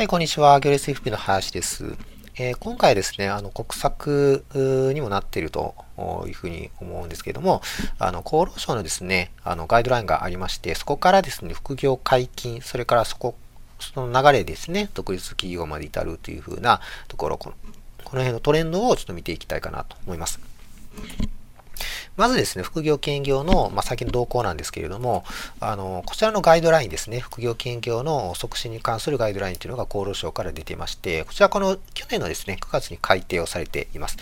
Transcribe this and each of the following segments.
はい、こんにちは。行列 FP の林です。えー、今回ですね、あの、国策にもなっているというふうに思うんですけども、あの、厚労省のですね、あの、ガイドラインがありまして、そこからですね、副業解禁、それからそこ、その流れですね、独立企業まで至るというふうなところ、このこの辺のトレンドをちょっと見ていきたいかなと思います。まずですね、副業兼業の、まあ、先の動向なんですけれども、あの、こちらのガイドラインですね、副業兼業の促進に関するガイドラインというのが厚労省から出ていまして、こちらこの去年のですね、9月に改定をされています。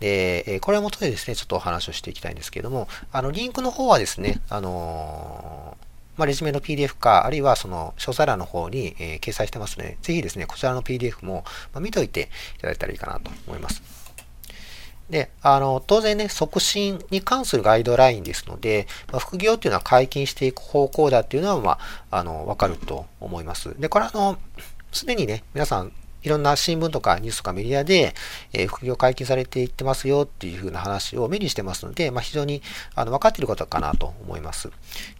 で、これをもとでですね、ちょっとお話をしていきたいんですけれども、あの、リンクの方はですね、あのまあ、レジュメの PDF か、あるいはその詳細欄の方に、えー、掲載してますので、ぜひですね、こちらの PDF も、まあ、見といていただいたらいいかなと思います。で、あの、当然ね、促進に関するガイドラインですので、まあ、副業っていうのは解禁していく方向だっていうのは、まあ、あの、わかると思います。で、これあの、すでにね、皆さんいろんな新聞とかニュースとかメディアで、えー、副業解禁されていってますよっていうふうな話を目にしてますので、まあ、非常にあの分かっていることかなと思います。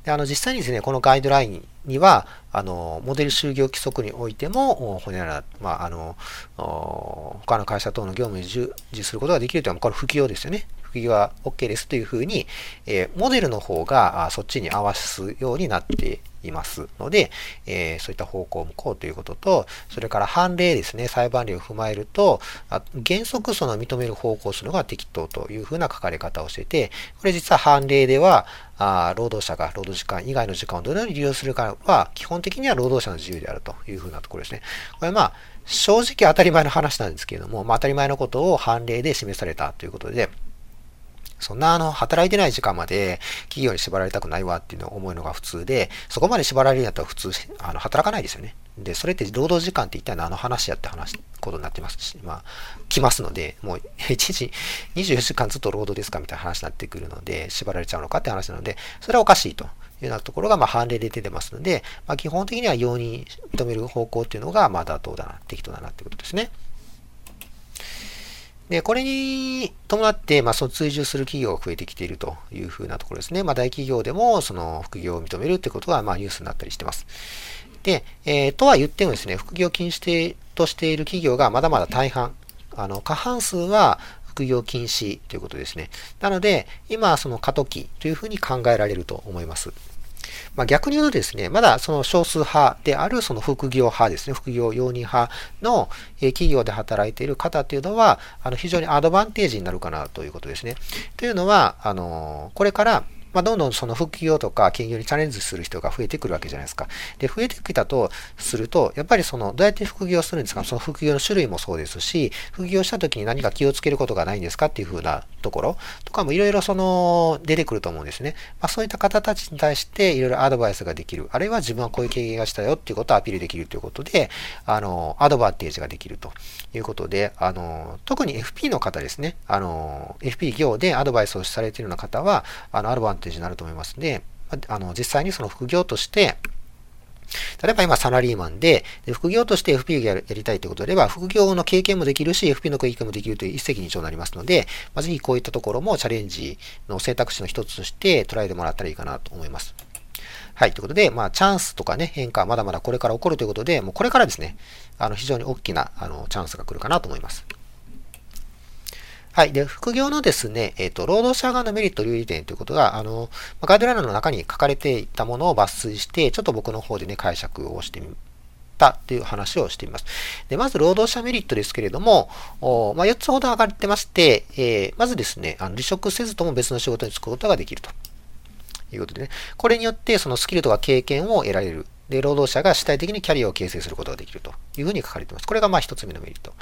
であの実際にですね、このガイドラインには、あの、モデル就業規則においても、ほにゃらまあ、あの、他の会社等の業務に従事することができるというのは、これ副業ですよね。副業は OK ですというふうに、え、モデルの方がそっちに合わすようになっていますので、え、そういった方向を向こうということと、それから判例ですね、裁判例を踏まえると、原則その認める方向をするのが適当というふうな書かれ方をしていて、これ実は判例では、あ労働者が労働時間以外の時間をどのように利用するかは、基本的には労働者の自由であるというふうなところですね。これまあ、正直当たり前の話なんですけれども、まあ、当たり前のことを判例で示されたということで、そんなあの、働いてない時間まで企業に縛られたくないわっていうのを思うのが普通で、そこまで縛られるんやったら普通、あの、働かないですよね。で、それって労働時間って一体何の話やって話、ことになってますし、まあ、来ますので、もう1時、24時間ずっと労働ですかみたいな話になってくるので、縛られちゃうのかって話なので、それはおかしいというようなところが、まあ、判例で出てますので、まあ、基本的には容認、認める方向っていうのが、まあ、妥当だな、適当だなってことですね。で、これに伴って、まあ、その追従する企業が増えてきているというふうなところですね。まあ、大企業でも、その副業を認めるってことが、まあ、ニュースになったりしてます。で、えー、とは言ってもですね、副業禁止としている企業がまだまだ大半。あの、過半数は副業禁止ということですね。なので、今、その過渡期というふうに考えられると思います。まあ、逆に言うとですね、まだその少数派であるその副業派ですね、副業容認派の企業で働いている方というのは、あの非常にアドバンテージになるかなということですね。というのは、あの、これからまあ、どんどんその副業とか兼業にチャレンジする人が増えてくるわけじゃないですか。で、増えてきたとすると、やっぱりその、どうやって副業するんですか？その副業の種類もそうですし、副業した時に何か気をつけることがないんですかっていうふうなところとかもいろいろその、出てくると思うんですね。まあ、そういった方たちに対していろいろアドバイスができる。あるいは自分はこういう経験がしたよっていうことをアピールできるということで、あの、アドバンテージができるということで、あの、特に FP の方ですね。あの、FP 業でアドバイスをされているような方は、あの、アドバンテージテージになると思いますで、あの、実際にその副業として、例えば今サラリーマンで、で副業として FP をやりたいということであれば、副業の経験もできるし、FP の経験もできるという一石二鳥になりますので、まあ、ぜひこういったところもチャレンジの選択肢の一つとして捉えてもらったらいいかなと思います。はい。ということで、まあ、チャンスとかね、変化はまだまだこれから起こるということで、もうこれからですね、あの、非常に大きな、あの、チャンスが来るかなと思います。はい。で、副業のですね、えっ、ー、と、労働者側のメリット、留意点ということが、あの、ガイドラインの中に書かれていたものを抜粋して、ちょっと僕の方でね、解釈をしてみたっていう話をしています。で、まず、労働者メリットですけれども、おまあ、4つほど上がってまして、えー、まずですね、あの離職せずとも別の仕事に就くことができるということでね、これによって、そのスキルとか経験を得られる。で、労働者が主体的にキャリアを形成することができるというふうに書かれています。これがまあ1つ目のメリット。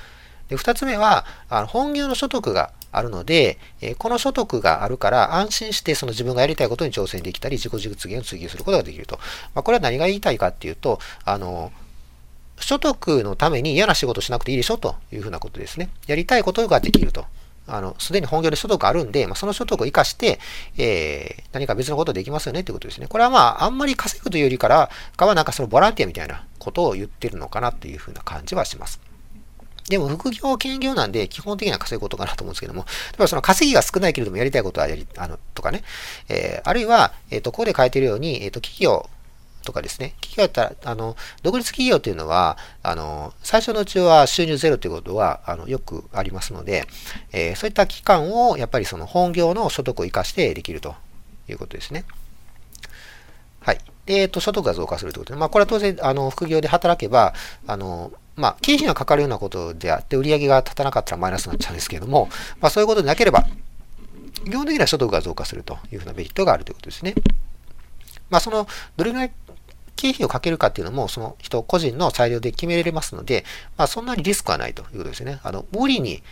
で、二つ目は、あの本業の所得があるので、えこの所得があるから安心してその自分がやりたいことに挑戦できたり、自己実現を追求することができると。まあ、これは何が言いたいかっていうと、あの、所得のために嫌な仕事しなくていいでしょというふうなことですね。やりたいことができると。あの、すでに本業で所得があるんで、まあ、その所得を活かして、えー、何か別のことできますよねってことですね。これはまあ、あんまり稼ぐというよりからかは、なんかそのボランティアみたいなことを言ってるのかなっていうふうな感じはします。でも副業、兼業なんで基本的には稼ぐことかなと思うんですけども、例えばその稼ぎが少ないけれどもやりたいことはやり、あの、とかね、えー、あるいは、えっ、ー、と、ここで書いてるように、えっ、ー、と、企業、とかですね、企業やったら、あの、独立企業というのは、あの、最初のうちは収入ゼロということは、あの、よくありますので、えー、そういった期間を、やっぱりその本業の所得を生かしてできるということですね。はい。で、えっと、所得が増加するということで、まあ、これは当然、あの、副業で働けば、あの、まあ、経費がかかるようなことであって、売り上げが立たなかったらマイナスになっちゃうんですけれども、まあ、そういうことでなければ、基本的には所得が増加するというふうなメリットがあるということですね。まあ、その、どれぐらい経費をかけるかっていうのも、その人個人の裁量で決められますので、まあ、そんなにリスクはないということですね。あの、無理に、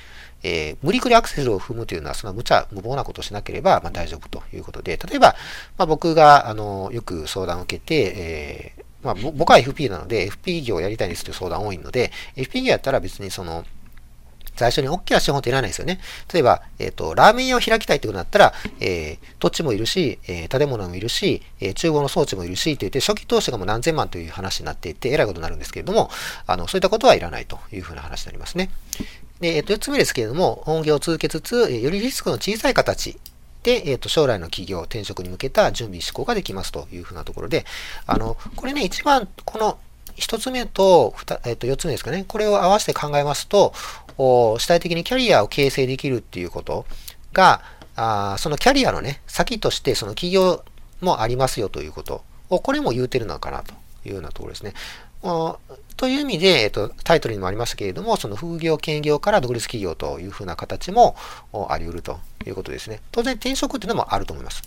えー、無理くりアクセルを踏むというのは、その無茶、無謀なことをしなければ、まあ、大丈夫ということで、例えば、まあ、僕が、あの、よく相談を受けて、えー、まあ、僕は FP なので、FP 業をやりたいんですという相談多いので、FP 業やったら別にその、最初に大きな資本っていらないですよね。例えば、えっ、ー、と、ラーメン屋を開きたいってことだったら、えー、土地もいるし、えー、建物もいるし、えー、厨房の装置もいるし、って言って、初期投資がもう何千万という話になっていて、えらいことになるんですけれども、あの、そういったことはいらないというふうな話になりますね。で、えっ、と、4つ目ですけれども、本業を続けつつ、よりリスクの小さい形で、えっ、ー、と、将来の企業、転職に向けた準備、思考ができますというふうなところで、あの、これね、一番、この、一つ目と、えっ、ー、と、四つ目ですかね。これを合わせて考えますと、主体的にキャリアを形成できるっていうことが、あそのキャリアのね、先としてその企業もありますよということを、これも言うてるのかなというようなところですね。という意味で、えっと、タイトルにもありましたけれども、その副業、兼業から独立企業というふうな形もあり得るということですね。当然転職っていうのもあると思います。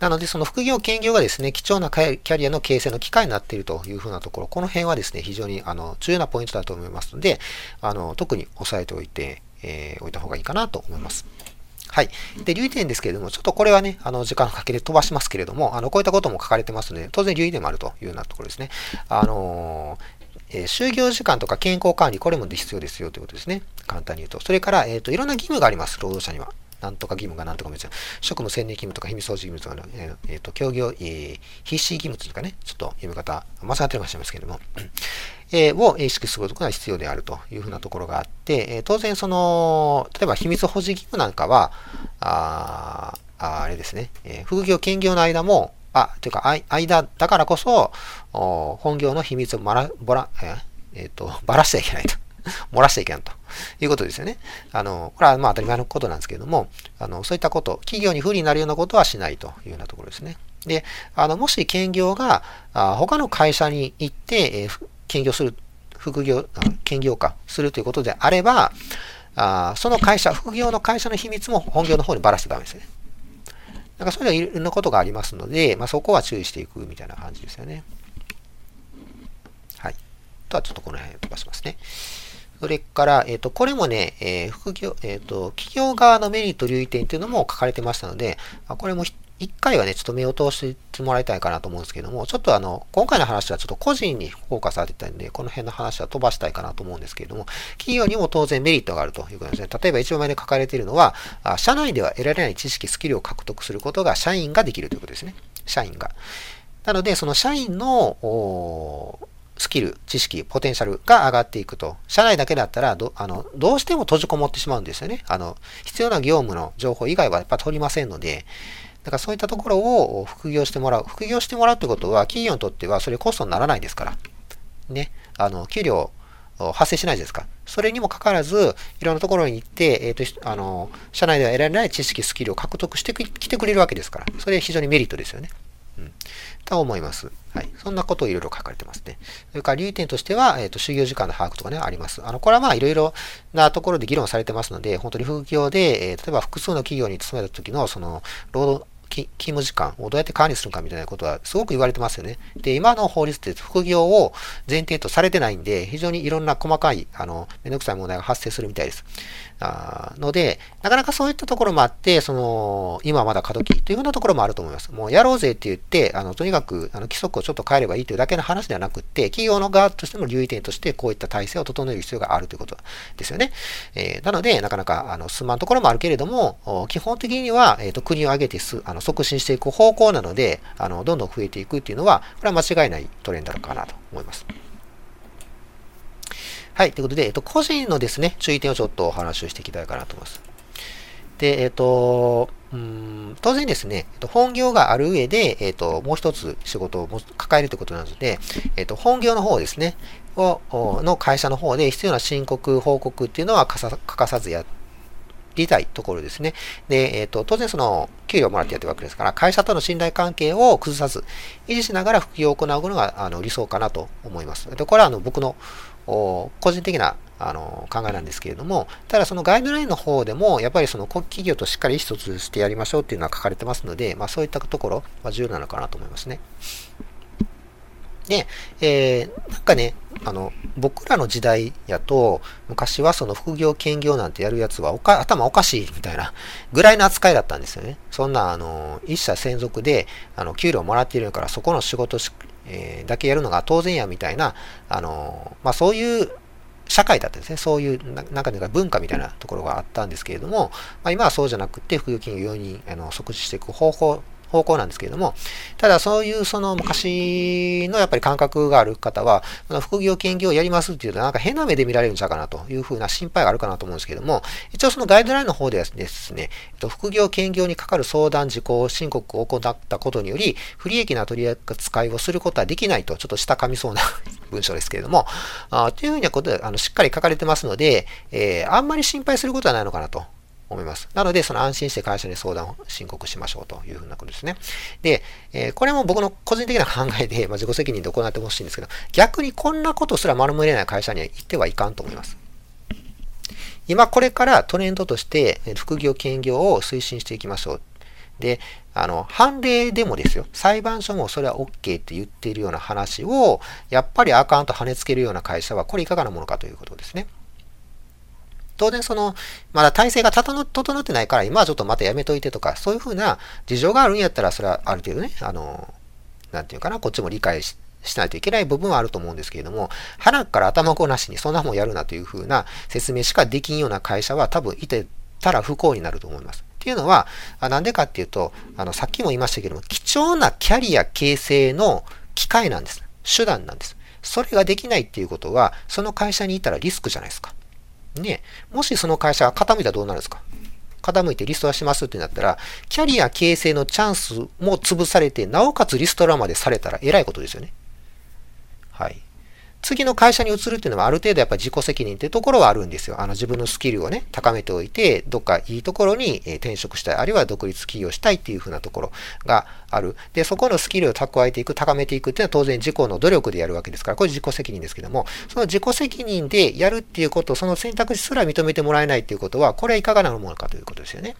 なので、その副業、兼業がですね、貴重なキャリアの形成の機会になっているというふうなところ、この辺はですね、非常にあの重要なポイントだと思いますので、あの特に押さえておいて、えー、おいた方がいいかなと思います。はい。で、留意点ですけれども、ちょっとこれはね、あの、時間をかけて飛ばしますけれども、あの、こういったことも書かれてますので、当然留意点もあるというようなところですね。あのー、えー、就業時間とか健康管理、これも必要ですよということですね。簡単に言うと。それから、えっ、ー、と、いろんな義務があります、労働者には。なんとか義務がなんとか職務専念義務とか秘密掃除義務とか、えっ、ー、と、協業、えー、必死義務というかね、ちょっと読み方、間違ってるかもしれませんけれども、えー、を意識することが必要であるというふうなところがあって、えー、当然その、例えば秘密保持義務なんかは、あああれですね、えー、副業、兼業の間も、あ、というか、あ間だからこそ、本業の秘密をばら、ばら、えっ、ー、と、ばらしちゃいけないと。漏らしちゃいけんということですよね。あの、これはまあ当たり前のことなんですけれども、あの、そういったこと、企業に不利になるようなことはしないというようなところですね。で、あの、もし兼業が、あ他の会社に行って、えー、兼業する、副業、兼業化するということであれば、あその会社、副業の会社の秘密も本業の方にばらしてダメですね。なんかそういうようなことがありますので、まあ、そこは注意していくみたいな感じですよね。はい。とはちょっとこの辺飛ばしますね。それから、えっ、ー、と、これもね、えー、副業、えっ、ー、と、企業側のメリット、留意点というのも書かれてましたので、これも一回はね、ちょっと目を通してもらいたいかなと思うんですけども、ちょっとあの、今回の話はちょっと個人にフォーカス当てたんで、この辺の話は飛ばしたいかなと思うんですけれども、企業にも当然メリットがあるということですね。例えば一番前で書かれているのは、社内では得られない知識、スキルを獲得することが社員ができるということですね。社員が。なので、その社員の、スキル、知識、ポテンシャルが上がっていくと。社内だけだったらど、あの、どうしても閉じこもってしまうんですよね。あの、必要な業務の情報以外はやっぱ取りませんので、だからそういったところを副業してもらう。副業してもらうってことは、企業にとってはそれコストにならないですから。ね。あの、給料発生しないですか。それにもかかわらず、いろんなところに行って、えっ、ー、と、あの、社内では得られない知識、スキルを獲得してきてくれるわけですから。それ非常にメリットですよね。うん。と思います。はい。そんなことをいろいろ書かれてますね。それから留意点としては、えっ、ー、と、就業時間の把握とかね、あります。あの、これはまあいろいろなところで議論されてますので、本当に副業で、えー、例えば複数の企業に勤めた時の、その、労働、勤務時間をどうやって管理するかみたいなことはすごく言われてますよね。で、今の法律って副業を前提とされてないんで、非常にいろんな細かい、あの、めんどくさい問題が発生するみたいです。あので、なかなかそういったところもあって、その、今はまだ過渡期というふうなところもあると思います。もうやろうぜって言って、あの、とにかく、あの、規則をちょっと変えればいいというだけの話ではなくって、企業の側としても留意点として、こういった体制を整える必要があるということですよね。えー、なので、なかなか、あの、進まんところもあるけれども、基本的には、えっ、ー、と、国を挙げてす、あの、促進していく方向なので、あの、どんどん増えていくっていうのは、これは間違いないトレンドかなと思います。はい。ということで、えっと、個人のですね、注意点をちょっとお話をしていきたいかなと思います。で、えっと、うん当然ですね、本業がある上で、えっ、と、もう一つ仕事を抱えるということなので、えっ、と、本業の方ですね、を、の会社の方で必要な申告、報告っていうのは欠かさずやっりたいところですね。で、えっ、ー、と、当然その、給料をもらってやってるわけですから、会社との信頼関係を崩さず、維持しながら副業を行うのが、あの、理想かなと思います。で、これはあの、僕の、個人的なあの考えなんですけれども、ただそのガイドラインの方でも、やっぱりその企業としっかり意思疎通してやりましょうっていうのは書かれてますので、まあそういったところは重要なのかなと思いますね。で、えー、なんかね、あの、僕らの時代やと、昔はその副業、兼業なんてやるやつはおか頭おかしいみたいなぐらいの扱いだったんですよね。そんな、あの、一社専属で、あの、給料もらっているから、そこの仕事しえー、だけやるのが当然やみたいな、あのまあ、そういう社会だったんですね。そういう、なんか文化みたいなところがあったんですけれども、まあ、今はそうじゃなくて、副業金融容認、あの即時していく方法方向なんですけれども、ただそういうその昔のやっぱり感覚がある方は、副業兼業をやりますっていうとなんか変な目で見られるんちゃうかなというふうな心配があるかなと思うんですけれども、一応そのガイドラインの方ではですね、副業兼業にかかる相談事項申告を行ったことにより、不利益な取り扱いをすることはできないと、ちょっと下噛みそうな 文章ですけれども、あというふうなことであのしっかり書かれてますので、えー、あんまり心配することはないのかなと思います。なので、その安心して会社に相談を申告しましょうというふうなことですね。で、えー、これも僕の個人的な考えで、まあ、自己責任で行ってほしいんですけど、逆にこんなことすら丸めれない会社には行ってはいかんと思います。今これからトレンドとして副業兼業を推進していきましょう。で、あの、判例でもですよ、裁判所もそれは OK って言っているような話を、やっぱりあかんと跳ねつけるような会社は、これいかがなものかということですね。当然その、まだ体制が整ってないから今はちょっとまたやめといてとか、そういうふうな事情があるんやったら、それはある程度ね、あの、なんていうかな、こっちも理解ししないといけない部分はあると思うんですけれども、腹から頭こなしにそんなもんやるなというふうな説明しかできんような会社は多分いてたら不幸になると思います。っていうのは、なんでかっていうと、あの、さっきも言いましたけども、貴重なキャリア形成の機会なんです。手段なんです。それができないっていうことは、その会社にいたらリスクじゃないですか。ね、もしその会社が傾いたらどうなるんですか？傾いてリストラしますってなったら、キャリア形成のチャンスも潰されて、なおかつリストラまでされたらえらいことですよね。はい。次の会社に移るっていうのはある程度やっぱり自己責任っていうところはあるんですよ。あの自分のスキルをね、高めておいて、どっかいいところに転職したい、あるいは独立起業したいっていうふうなところがある。で、そこのスキルを蓄えていく、高めていくっていうのは当然自己の努力でやるわけですから、これ自己責任ですけども、その自己責任でやるっていうこと、その選択肢すら認めてもらえないっていうことは、これはいかがなものかということですよね。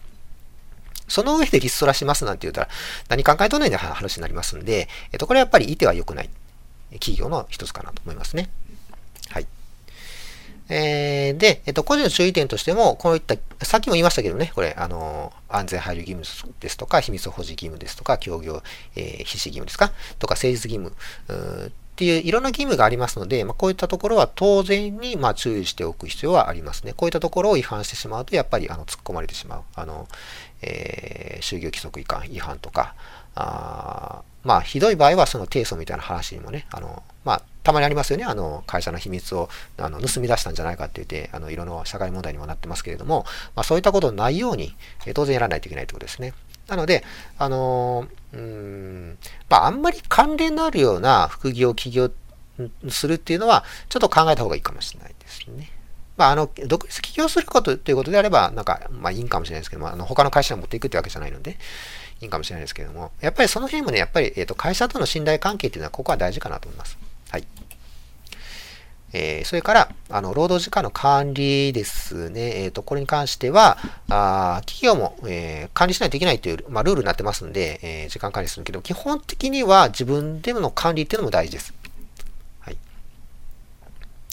その上でリストラしますなんて言ったら、何考えとないで話になりますんで、えっと、これはやっぱりいては良くない。企業の一つかなと思いますね。はい。えー、で、えっと、個人の注意点としても、こういった、さっきも言いましたけどね、これ、あの、安全配慮義務ですとか、秘密保持義務ですとか、協業、えー、必死義務ですかとか、誠実義務、っていういろんな義務がありますので、まあ、こういったところは当然にま注意しておく必要はありますね。こういったところを違反してしまうと、やっぱりあの突っ込まれてしまう。あの、えー、就業規則違反、違反とか、あまあ、ひどい場合はその提訴みたいな話にもね、あの、まあ、たまにありますよね。あの、会社の秘密をあの盗み出したんじゃないかって言って、あの、いろんな社会問題にもなってますけれども、まあ、そういったことないように、え当然やらないといけないということですね。なので、あのうん、まあ、あんまり関連のあるような副業、企業するっていうのは、ちょっと考えた方がいいかもしれないですね。まあ、あの、独立起業することということであれば、なんか、まあいいんかもしれないですけども、あの、他の会社に持っていくってわけじゃないので、いいかもしれないですけれども、やっぱりその辺もね、やっぱり、え、ー、と、会社との信頼関係っていうのは、ここは大事かなと思います。はい。えー、それから、あの、労働時間の管理ですね。えっ、ー、と、これに関しては、あ企業も、えー、管理しないといけないという、まあ、ルールになってますんで、えー、時間管理するけど、基本的には自分での管理っていうのも大事です。はい。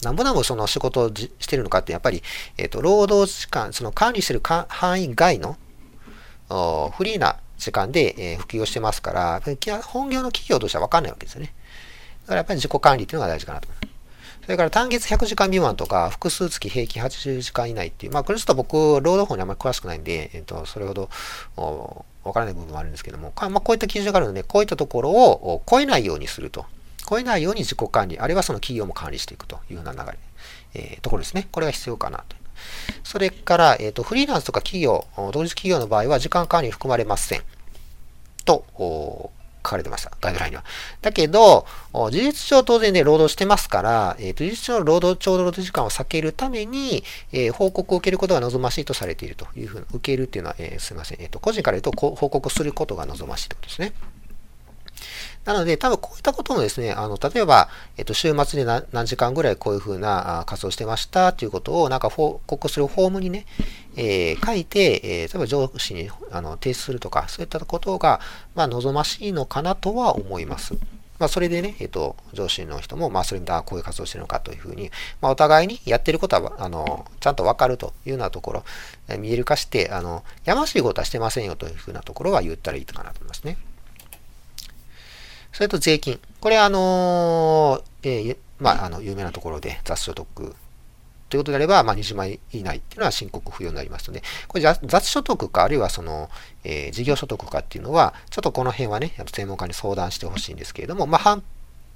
なんぼなんぼその仕事をしてるのかって、やっぱり、えっ、と、労働時間、その管理してる範囲外の、フリーな時間で、え、普及をしてますから、本業の企業としては分かんないわけですよね。だからやっぱり自己管理っていうのが大事かなと思います。それから単月100時間未満とか、複数月平均80時間以内っていう、まあ、これちょっと僕、労働法にあんまり詳しくないんで、えっ、と、それほど、わからない部分もあるんですけども、まあ、こういった基準があるので、こういったところを超えないようにすると。超えないように自己管理、あるいはその企業も管理していくというような流れ、えー、ところですね。これが必要かなとそれから、えっ、ー、と、フリーランスとか企業、同日企業の場合は時間管理含まれません。と、書かれてました。ガイドラインには。だけど、事実上当然ね、労働してますから、えっ、ー、と、事実上の労働、ちょうど労働時間を避けるために、えー、報告を受けることが望ましいとされているというふうに、受けるっていうのは、えー、すいません。えっ、と、個人から言うと、報告することが望ましいということですね。なので、多分こういったこともですね、あの、例えば、えっと、週末で何時間ぐらいこういうふうな活動してましたということを、なんか報告するフォームにね、えー、書いて、えー、例えば上司にあの提出するとか、そういったことが、まあ、望ましいのかなとは思います。まあ、それでね、えっ、と、上司の人も、まあ、それで、こういう活動してるのかというふうに、まあ、お互いにやってることは、あの、ちゃんとわかるというようなところ、え見える化して、あの、やましいことはしてませんよというふうなところは言ったらいいかなと思いますね。それと税金。これあのえー、まあ、あの、有名なところで雑所得ということであれば、まあ、20万以内っていうのは申告不要になりますので、これ雑所得か、あるいはその、えー、事業所得かっていうのは、ちょっとこの辺はね、専門家に相談してほしいんですけれども、まあ、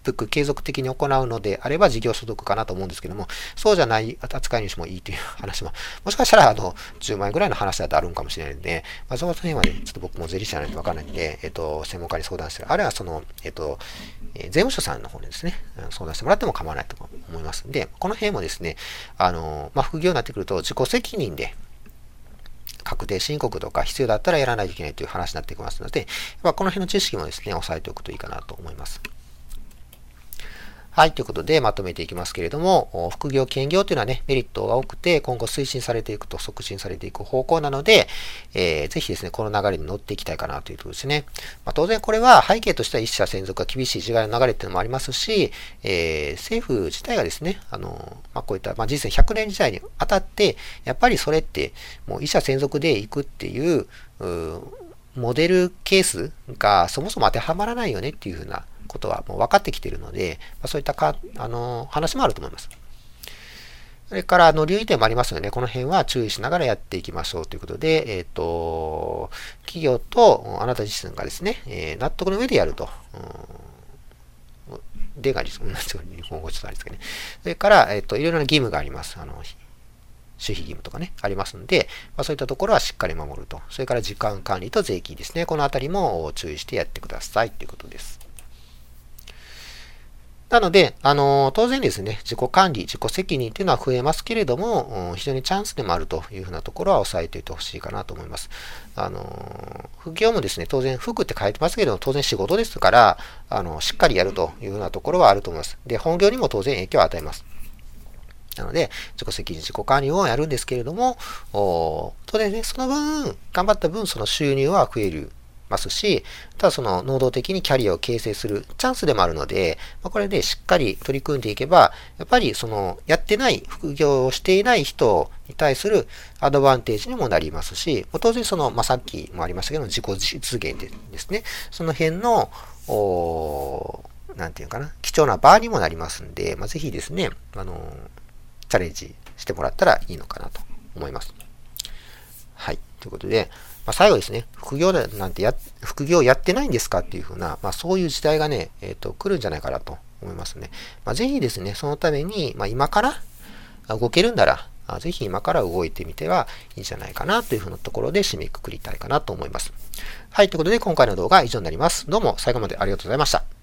復継続的に行うのであれば事業所得かなと思うんですけども、そうじゃない扱いにしてもいいという話も、もしかしたらあの10万円ぐらいの話だとあるんかもしれないので、まあ、その辺はね、ちょっと僕も税理士じゃないとわからないんで、えっと、専門家に相談してる、あるいはその、えっと、え税務署さんの方にですね、相談してもらっても構わないと思いますんで、この辺もですね、あの、まあ、副業になってくると自己責任で、確定申告とか必要だったらやらないといけないという話になってきますので、まあ、この辺の知識もですね、押さえておくといいかなと思います。はい、ということでまとめていきますけれども、副業、兼業というのはね、メリットが多くて、今後推進されていくと、促進されていく方向なので、えー、ぜひですね、この流れに乗っていきたいかなというところですね。まあ、当然これは背景としては一社専属が厳しい時代の流れっていうのもありますし、えー、政府自体がですね、あの、まあ、こういった、まあ、実際100年時代にあたって、やっぱりそれって、もう一社専属で行くっていう、うモデルケースがそもそも当てはまらないよねっていうふうなことはもう分かってきているので、まあ、そういったかあの話もあると思います。それから、あの、留意点もありますので、この辺は注意しながらやっていきましょうということで、えっ、ー、と、企業とあなた自身がですね、えー、納得の上でやると。うん、でが、日本語ちょっとあれですけどね。それから、えっ、ー、と、いろいろな義務があります。あの、守秘義務とかね、ありますので、まあ、そういったところはしっかり守ると。それから時間管理と税金ですね。このあたりも注意してやってくださいということです。なので、あの、当然ですね、自己管理、自己責任というのは増えますけれども、非常にチャンスでもあるというふうなところは押さえておいてほしいかなと思います。あの、副業もですね、当然、服って書いてますけれども、当然仕事ですから、あの、しっかりやるというふうなところはあると思います。で、本業にも当然影響を与えます。なので、自己責任、自己管理をやるんですけれども、当然ね、その分、頑張った分、その収入は増えるますし、ただその能動的にキャリアを形成するチャンスでもあるので、ま、これでしっかり取り組んでいけば、やっぱりそのやってない、副業をしていない人に対するアドバンテージにもなりますし、当然その、まあ、さっきもありましたけど、自己実現でですね、その辺の、おなんていうかな、貴重な場にもなりますんで、まあ、ぜひですね、あの、チャレンジしてもらったらいいのかなと思います。はい。ということで、まあ、最後ですね、副業なんてや、副業やってないんですかっていうふうな、まあ、そういう時代がね、えっ、ー、と、来るんじゃないかなと思いますね。まあ、ぜひですね、そのために、まあ、今から動けるんなら、ぜひ今から動いてみてはいいんじゃないかなというふうなところで締めくくりたいかなと思います。はい、ということで今回の動画は以上になります。どうも最後までありがとうございました。